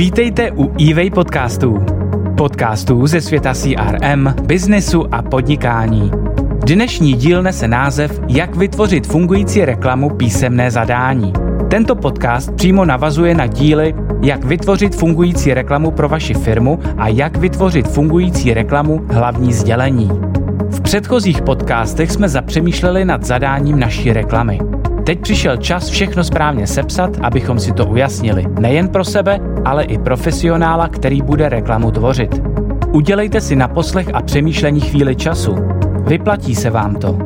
Vítejte u eWay podcastů. Podcastů ze světa CRM, biznesu a podnikání. Dnešní díl nese název Jak vytvořit fungující reklamu písemné zadání. Tento podcast přímo navazuje na díly Jak vytvořit fungující reklamu pro vaši firmu a Jak vytvořit fungující reklamu hlavní sdělení. V předchozích podcastech jsme zapřemýšleli nad zadáním naší reklamy. Teď přišel čas všechno správně sepsat, abychom si to ujasnili. Nejen pro sebe, ale i profesionála, který bude reklamu tvořit. Udělejte si na poslech a přemýšlení chvíli času. Vyplatí se vám to.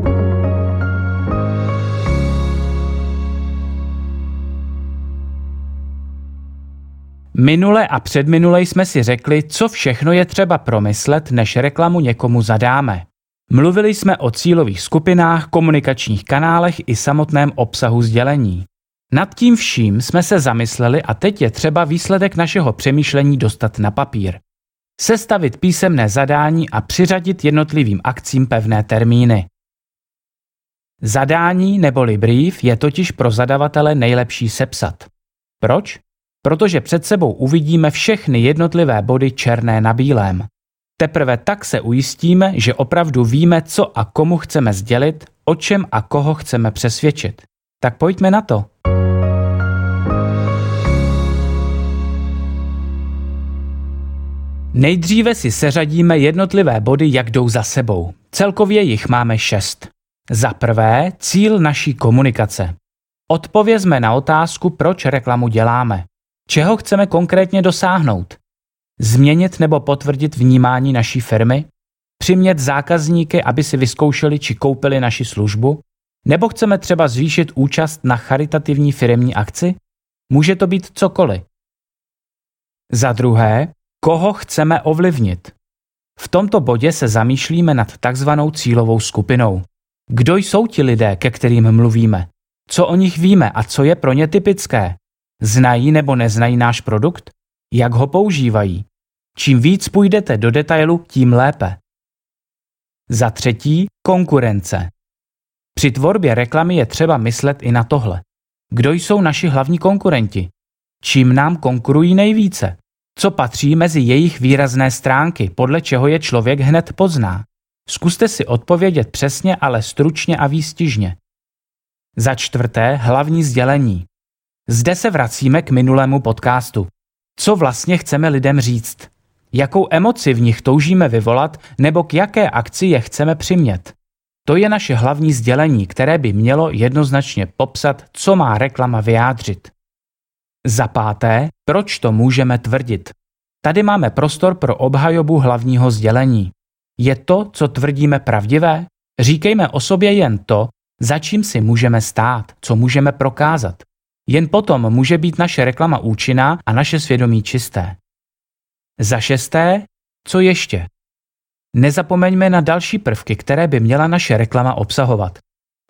Minule a předminule jsme si řekli, co všechno je třeba promyslet, než reklamu někomu zadáme. Mluvili jsme o cílových skupinách, komunikačních kanálech i samotném obsahu sdělení. Nad tím vším jsme se zamysleli a teď je třeba výsledek našeho přemýšlení dostat na papír. Sestavit písemné zadání a přiřadit jednotlivým akcím pevné termíny. Zadání neboli brief je totiž pro zadavatele nejlepší sepsat. Proč? Protože před sebou uvidíme všechny jednotlivé body černé na bílém. Teprve tak se ujistíme, že opravdu víme, co a komu chceme sdělit, o čem a koho chceme přesvědčit. Tak pojďme na to. Nejdříve si seřadíme jednotlivé body, jak jdou za sebou. Celkově jich máme šest. Za prvé, cíl naší komunikace. Odpovězme na otázku, proč reklamu děláme. Čeho chceme konkrétně dosáhnout? Změnit nebo potvrdit vnímání naší firmy? Přimět zákazníky, aby si vyzkoušeli či koupili naši službu? Nebo chceme třeba zvýšit účast na charitativní firmní akci? Může to být cokoliv. Za druhé, koho chceme ovlivnit? V tomto bodě se zamýšlíme nad takzvanou cílovou skupinou. Kdo jsou ti lidé, ke kterým mluvíme? Co o nich víme a co je pro ně typické? Znají nebo neznají náš produkt? Jak ho používají? Čím víc půjdete do detailu, tím lépe. Za třetí, konkurence. Při tvorbě reklamy je třeba myslet i na tohle. Kdo jsou naši hlavní konkurenti? Čím nám konkurují nejvíce? Co patří mezi jejich výrazné stránky, podle čeho je člověk hned pozná? Zkuste si odpovědět přesně, ale stručně a výstižně. Za čtvrté, hlavní sdělení. Zde se vracíme k minulému podcastu. Co vlastně chceme lidem říct? Jakou emoci v nich toužíme vyvolat nebo k jaké akci je chceme přimět? To je naše hlavní sdělení, které by mělo jednoznačně popsat, co má reklama vyjádřit. Za páté, proč to můžeme tvrdit? Tady máme prostor pro obhajobu hlavního sdělení. Je to, co tvrdíme, pravdivé? Říkejme o sobě jen to, za čím si můžeme stát, co můžeme prokázat. Jen potom může být naše reklama účinná a naše svědomí čisté. Za šesté, co ještě? Nezapomeňme na další prvky, které by měla naše reklama obsahovat.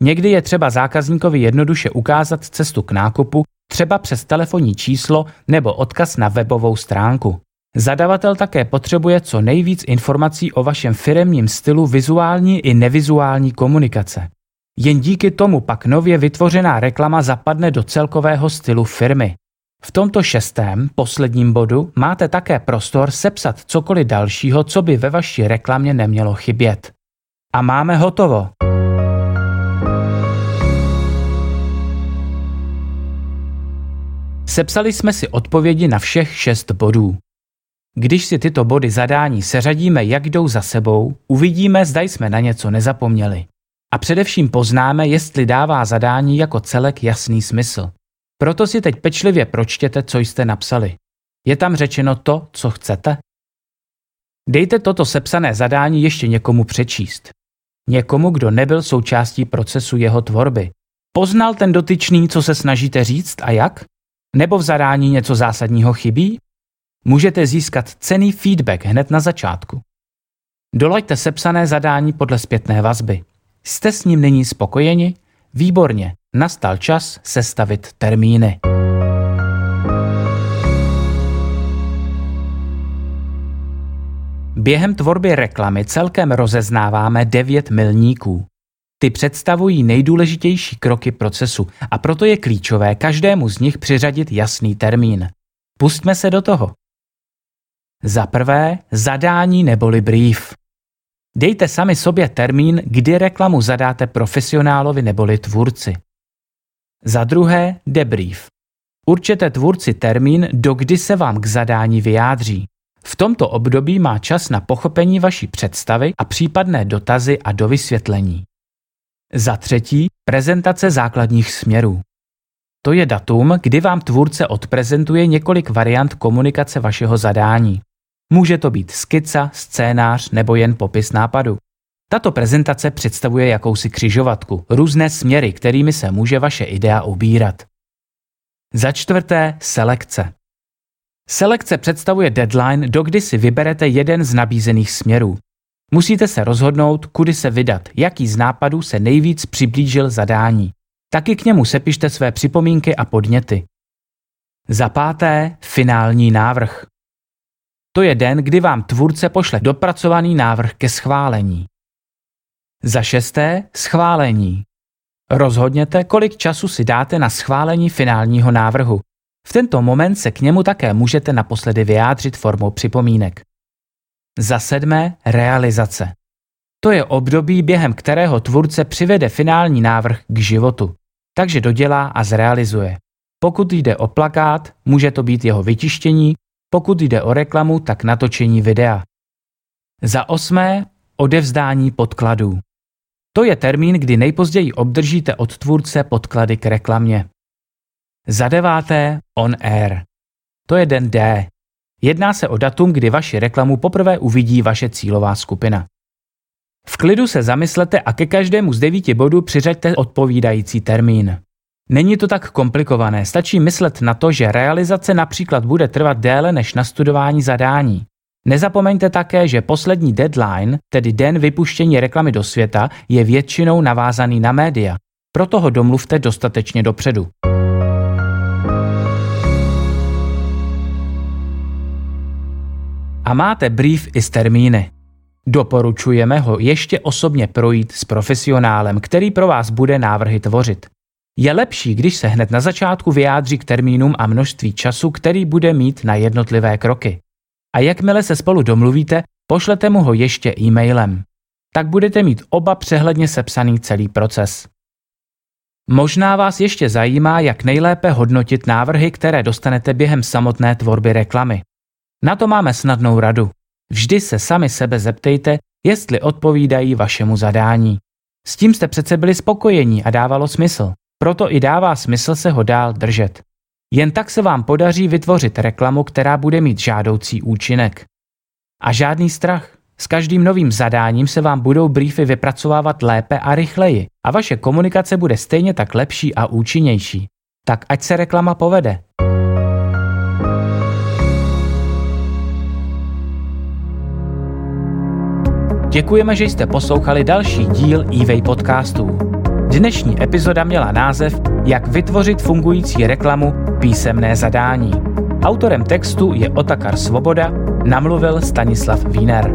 Někdy je třeba zákazníkovi jednoduše ukázat cestu k nákupu, třeba přes telefonní číslo nebo odkaz na webovou stránku. Zadavatel také potřebuje co nejvíc informací o vašem firemním stylu vizuální i nevizuální komunikace. Jen díky tomu pak nově vytvořená reklama zapadne do celkového stylu firmy. V tomto šestém, posledním bodu, máte také prostor sepsat cokoliv dalšího, co by ve vaší reklamě nemělo chybět. A máme hotovo. Sepsali jsme si odpovědi na všech šest bodů. Když si tyto body zadání seřadíme, jak jdou za sebou, uvidíme, zda jsme na něco nezapomněli. A především poznáme, jestli dává zadání jako celek jasný smysl. Proto si teď pečlivě pročtěte, co jste napsali. Je tam řečeno to, co chcete? Dejte toto sepsané zadání ještě někomu přečíst. Někomu, kdo nebyl součástí procesu jeho tvorby. Poznal ten dotyčný, co se snažíte říct a jak? Nebo v zadání něco zásadního chybí? Můžete získat cený feedback hned na začátku. Dolaďte sepsané zadání podle zpětné vazby. Jste s ním nyní spokojeni? Výborně, nastal čas sestavit termíny. Během tvorby reklamy celkem rozeznáváme devět milníků. Ty představují nejdůležitější kroky procesu a proto je klíčové každému z nich přiřadit jasný termín. Pustme se do toho. Za prvé, zadání neboli brief. Dejte sami sobě termín, kdy reklamu zadáte profesionálovi neboli tvůrci. Za druhé, debrief. Určete tvůrci termín, do kdy se vám k zadání vyjádří. V tomto období má čas na pochopení vaší představy a případné dotazy a dovysvětlení. Za třetí, prezentace základních směrů. To je datum, kdy vám tvůrce odprezentuje několik variant komunikace vašeho zadání. Může to být skica, scénář nebo jen popis nápadu. Tato prezentace představuje jakousi křižovatku, různé směry, kterými se může vaše idea ubírat. Za čtvrté, selekce. Selekce představuje deadline, do kdy si vyberete jeden z nabízených směrů. Musíte se rozhodnout, kudy se vydat, jaký z nápadů se nejvíc přiblížil zadání. Taky k němu sepište své připomínky a podněty. Za páté, finální návrh. To je den, kdy vám tvůrce pošle dopracovaný návrh ke schválení. Za šesté, schválení. Rozhodněte, kolik času si dáte na schválení finálního návrhu. V tento moment se k němu také můžete naposledy vyjádřit formou připomínek. Za sedmé, realizace. To je období, během kterého tvůrce přivede finální návrh k životu, takže dodělá a zrealizuje. Pokud jde o plakát, může to být jeho vytištění, pokud jde o reklamu, tak natočení videa. Za osmé, odevzdání podkladů. To je termín, kdy nejpozději obdržíte od tvůrce podklady k reklamě. Za deváté, on air. To je den D. Jedná se o datum, kdy vaši reklamu poprvé uvidí vaše cílová skupina. V klidu se zamyslete a ke každému z devíti bodů přiřaďte odpovídající termín. Není to tak komplikované, stačí myslet na to, že realizace například bude trvat déle než nastudování zadání. Nezapomeňte také, že poslední deadline, tedy den vypuštění reklamy do světa, je většinou navázaný na média. Proto ho domluvte dostatečně dopředu. A máte brief i s termíny. Doporučujeme ho ještě osobně projít s profesionálem, který pro vás bude návrhy tvořit. Je lepší, když se hned na začátku vyjádří k termínům a množství času, který bude mít na jednotlivé kroky. A jakmile se spolu domluvíte, pošlete mu ho ještě e-mailem. Tak budete mít oba přehledně sepsaný celý proces. Možná vás ještě zajímá, jak nejlépe hodnotit návrhy, které dostanete během samotné tvorby reklamy. Na to máme snadnou radu. Vždy se sami sebe zeptejte, jestli odpovídají vašemu zadání. S tím jste přece byli spokojení a dávalo smysl. Proto i dává smysl se ho dál držet. Jen tak se vám podaří vytvořit reklamu, která bude mít žádoucí účinek. A žádný strach. S každým novým zadáním se vám budou briefy vypracovávat lépe a rychleji a vaše komunikace bude stejně tak lepší a účinnější. Tak ať se reklama povede. Děkujeme, že jste poslouchali další díl eWay podcastů. Dnešní epizoda měla název Jak vytvořit fungující reklamu písemné zadání. Autorem textu je Otakar Svoboda, namluvil Stanislav Wiener.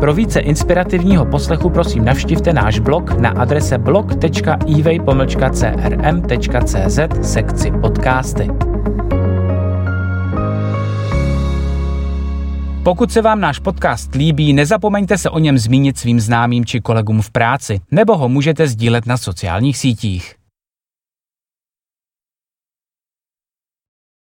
Pro více inspirativního poslechu prosím navštivte náš blog na adrese blog.ivej-crm.cz sekci podcasty. Pokud se vám náš podcast líbí, nezapomeňte se o něm zmínit svým známým či kolegům v práci, nebo ho můžete sdílet na sociálních sítích.